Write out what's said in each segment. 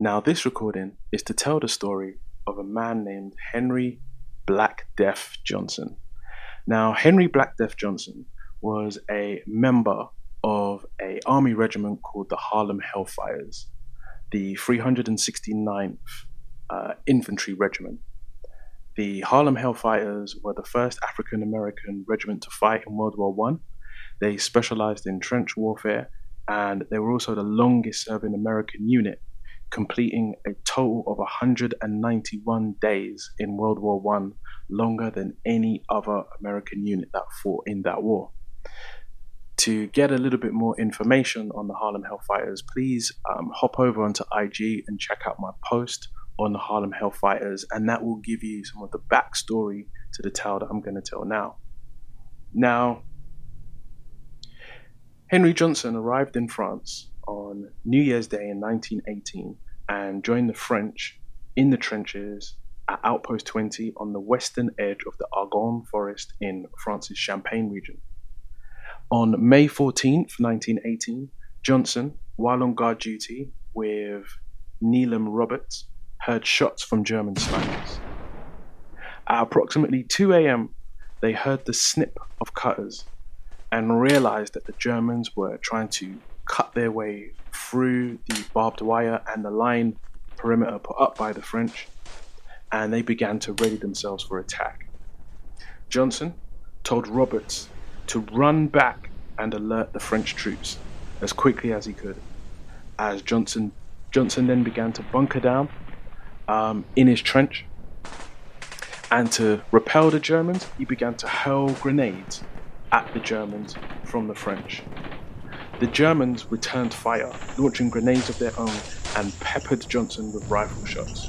Now, this recording is to tell the story of a man named Henry Black Death Johnson. Now, Henry Black Death Johnson was a member of a army regiment called the Harlem Hellfighters, the 369th uh, Infantry Regiment. The Harlem Hellfighters were the first African American regiment to fight in World War One. They specialized in trench warfare, and they were also the longest serving American unit completing a total of 191 days in World War One, longer than any other American unit that fought in that war. To get a little bit more information on the Harlem Hellfighters, please um, hop over onto IG and check out my post on the Harlem Hellfighters, and that will give you some of the backstory to the tale that I'm going to tell now. Now, Henry Johnson arrived in France on New Year's Day in 1918 and joined the French in the trenches at Outpost 20 on the western edge of the Argonne Forest in France's Champagne region. On May 14th, 1918, Johnson, while on guard duty with Needham Roberts, heard shots from German snipers. At approximately 2 a.m., they heard the snip of cutters and realized that the Germans were trying to cut their way through the barbed wire and the line perimeter put up by the French, and they began to ready themselves for attack. Johnson told Roberts to run back and alert the French troops as quickly as he could. As Johnson Johnson then began to bunker down um, in his trench, and to repel the Germans, he began to hurl grenades at the Germans from the French. The Germans returned fire, launching grenades of their own and peppered Johnson with rifle shots.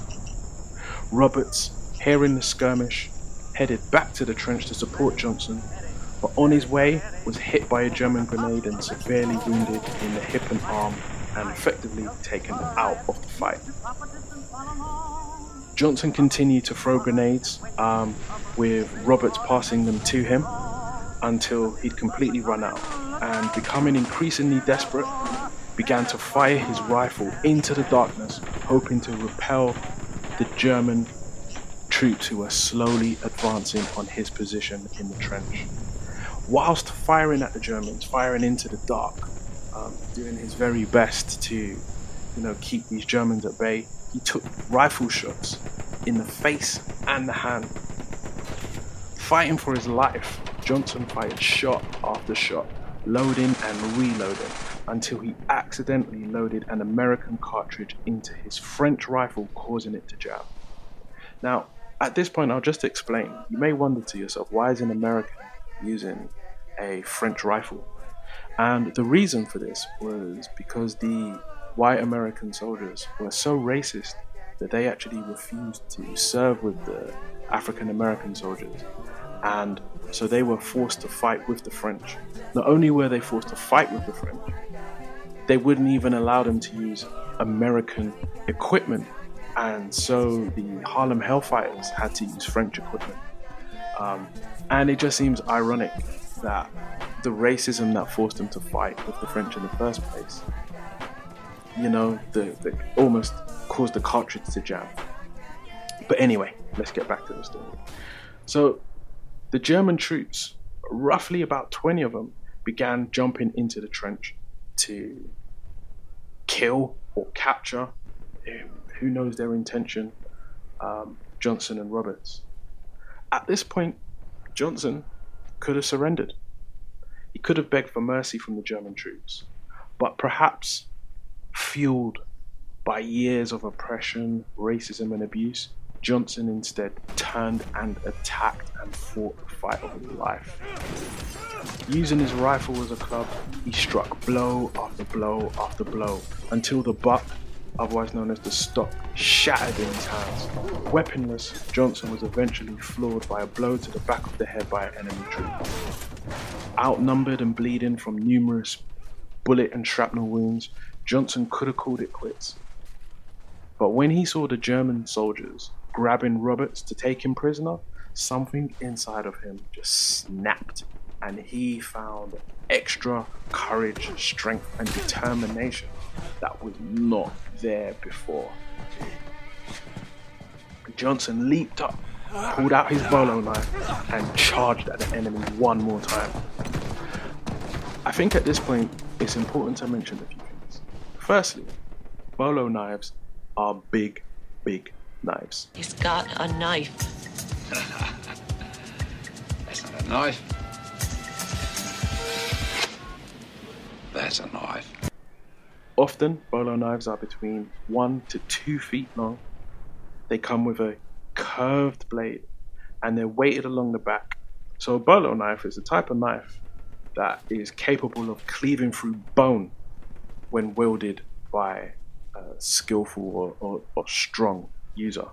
Roberts, hearing the skirmish, headed back to the trench to support Johnson, but on his way was hit by a German grenade and severely wounded in the hip and arm and effectively taken out of the fight. Johnson continued to throw grenades, um, with Roberts passing them to him until he'd completely run out becoming increasingly desperate, began to fire his rifle into the darkness, hoping to repel the German troops who were slowly advancing on his position in the trench. Whilst firing at the Germans, firing into the dark, um, doing his very best to, you know, keep these Germans at bay, he took rifle shots in the face and the hand. Fighting for his life, Johnson fired shot after shot loading and reloading until he accidentally loaded an American cartridge into his French rifle, causing it to jam. Now, at this point, I'll just explain. You may wonder to yourself, why is an American using a French rifle? And the reason for this was because the white American soldiers were so racist that they actually refused to serve with the African American soldiers. And so they were forced to fight with the French. Not only were they forced to fight with the French, they wouldn't even allow them to use American equipment. And so the Harlem Hellfighters had to use French equipment. Um, and it just seems ironic that the racism that forced them to fight with the French in the first place, you know, the, the almost caused the cartridge to jam. But anyway, let's get back to the story. So the German troops, roughly about 20 of them, began jumping into the trench to kill or capture, who knows their intention, um, Johnson and Roberts. At this point, Johnson could have surrendered. He could have begged for mercy from the German troops, but perhaps fueled by years of oppression, racism, and abuse, Johnson instead turned and attacked and fought the fight of his life. Using his rifle as a club, he struck blow after blow after blow until the butt, otherwise known as the stock, shattered in his hands. Weaponless, Johnson was eventually floored by a blow to the back of the head by an enemy troop. Outnumbered and bleeding from numerous bullet and shrapnel wounds, Johnson could have called it quits. But when he saw the German soldiers grabbing Roberts to take him prisoner, something inside of him just snapped and he found extra courage, strength, and determination that was not there before. Johnson leaped up, pulled out his bolo knife, and charged at the enemy one more time. I think at this point it's important to mention a few things. Firstly, bolo knives are big, big knives. He's got a knife. That's not a knife. That's a knife. Often, bolo knives are between one to two feet long. They come with a curved blade and they're weighted along the back. So, a bolo knife is a type of knife that is capable of cleaving through bone when wielded by a skillful or, or, or strong user.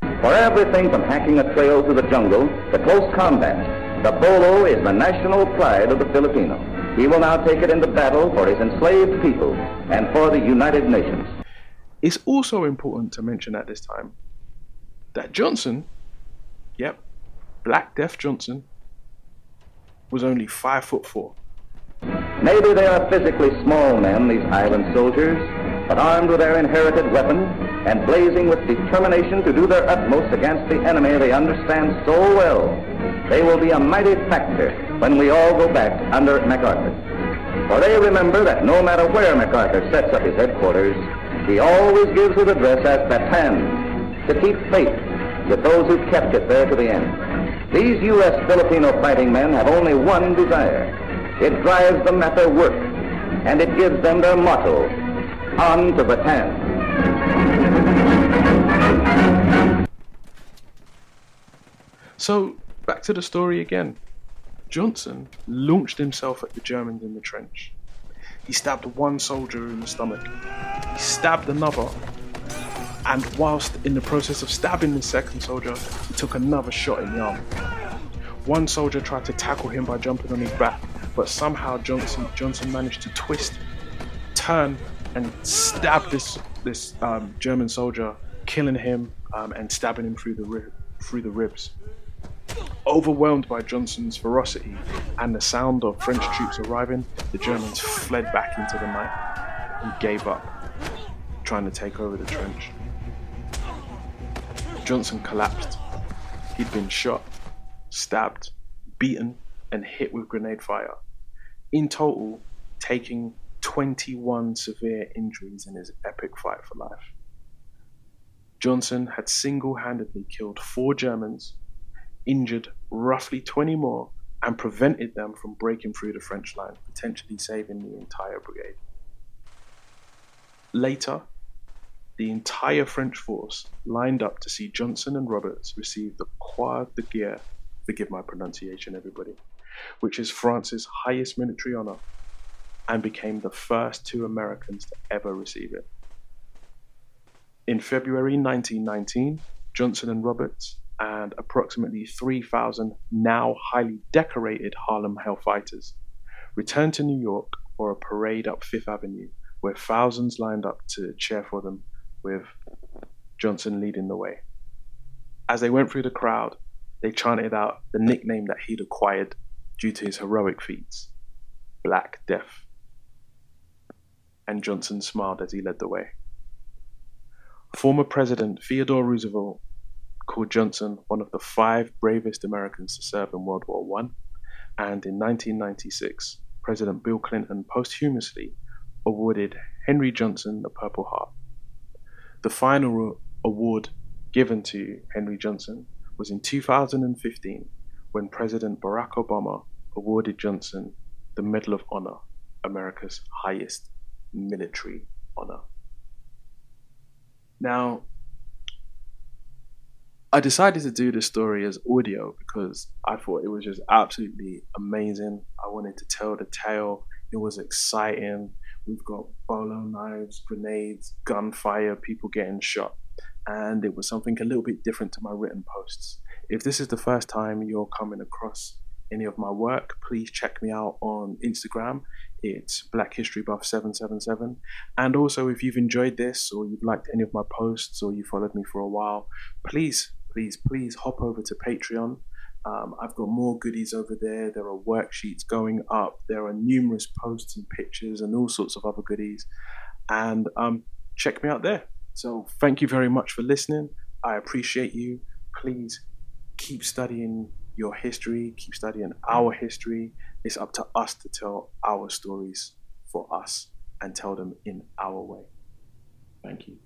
For everything from hacking a trail through the jungle to close combat, the bolo is the national pride of the Filipino. He will now take it into battle for his enslaved people and for the United Nations. It's also important to mention at this time that Johnson, yep, Black Death Johnson, was only five foot four. Maybe they are physically small men, these island soldiers, but armed with their inherited weapon and blazing with determination to do their utmost against the enemy they understand so well, they will be a mighty factor when we all go back under MacArthur. For they remember that no matter where MacArthur sets up his headquarters, he always gives his address as Bataan, to keep faith with those who kept it there to the end. These U.S. Filipino fighting men have only one desire. It drives them at their work, and it gives them their motto, on to Bataan. So, back to the story again. Johnson launched himself at the Germans in the trench. He stabbed one soldier in the stomach. He stabbed another. And whilst in the process of stabbing the second soldier, he took another shot in the arm. One soldier tried to tackle him by jumping on his back, but somehow Johnson, Johnson managed to twist, turn, and stab this this um, German soldier, killing him um, and stabbing him through the rib, through the ribs. Overwhelmed by Johnson's ferocity and the sound of French troops arriving, the Germans fled back into the night and gave up, trying to take over the trench. Johnson collapsed. He'd been shot, stabbed, beaten, and hit with grenade fire. In total, taking 21 severe injuries in his epic fight for life. Johnson had single handedly killed four Germans, injured roughly 20 more, and prevented them from breaking through the French line, potentially saving the entire brigade. Later, the entire French force lined up to see Johnson and Roberts receive the Croix de Guerre, forgive my pronunciation, everybody, which is France's highest military honor and became the first two Americans to ever receive it. In February 1919, Johnson and Roberts and approximately 3,000 now highly decorated Harlem Hellfighters returned to New York for a parade up Fifth Avenue where thousands lined up to cheer for them, with Johnson leading the way. As they went through the crowd, they chanted out the nickname that he'd acquired due to his heroic feats Black Death. And Johnson smiled as he led the way. Former President Theodore Roosevelt called Johnson one of the five bravest Americans to serve in World War I, and in 1996, President Bill Clinton posthumously awarded Henry Johnson the Purple Heart. The final award given to Henry Johnson was in 2015 when President Barack Obama awarded Johnson the Medal of Honor, America's highest military honor. Now, I decided to do this story as audio because I thought it was just absolutely amazing. I wanted to tell the tale. It was exciting. We've got bolo knives, grenades, gunfire, people getting shot. And it was something a little bit different to my written posts. If this is the first time you're coming across any of my work, please check me out on Instagram. It's Black History Buff 777. And also, if you've enjoyed this or you've liked any of my posts or you followed me for a while, please, please, please hop over to Patreon. Um, I've got more goodies over there. There are worksheets going up. There are numerous posts and pictures and all sorts of other goodies. And um, check me out there. So, thank you very much for listening. I appreciate you. Please keep studying your history, keep studying our history. It's up to us to tell our stories for us and tell them in our way. Thank you.